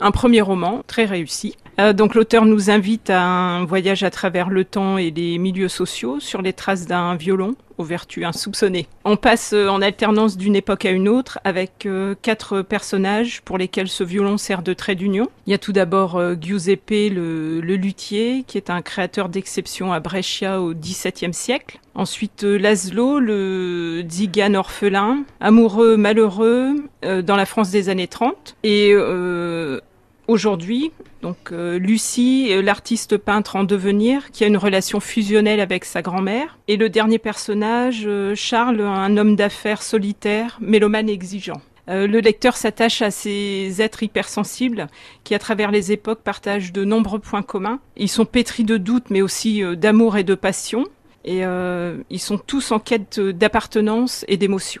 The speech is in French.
un premier roman très réussi. Euh, donc l'auteur nous invite à un voyage à travers le temps et les milieux sociaux sur les traces d'un violon aux vertus insoupçonnées. On passe euh, en alternance d'une époque à une autre avec euh, quatre personnages pour lesquels ce violon sert de trait d'union. Il y a tout d'abord Giuseppe le, le, luthier qui est un créateur d'exception à Brescia au XVIIe siècle. Ensuite Laszlo le tzigane orphelin, amoureux malheureux dans la France des années 30 et aujourd'hui, donc euh, Lucie, euh, l'artiste peintre en devenir, qui a une relation fusionnelle avec sa grand-mère, et le dernier personnage, euh, Charles, un homme d'affaires solitaire, mélomane exigeant. le lecteur s'attache à ces êtres hypersensibles qui, à travers les époques, partagent de nombreux points communs. Ils sont pétris de doutes, mais aussi d'amour et de passion. Et ils sont tous en quête d'appartenance et d'émotion.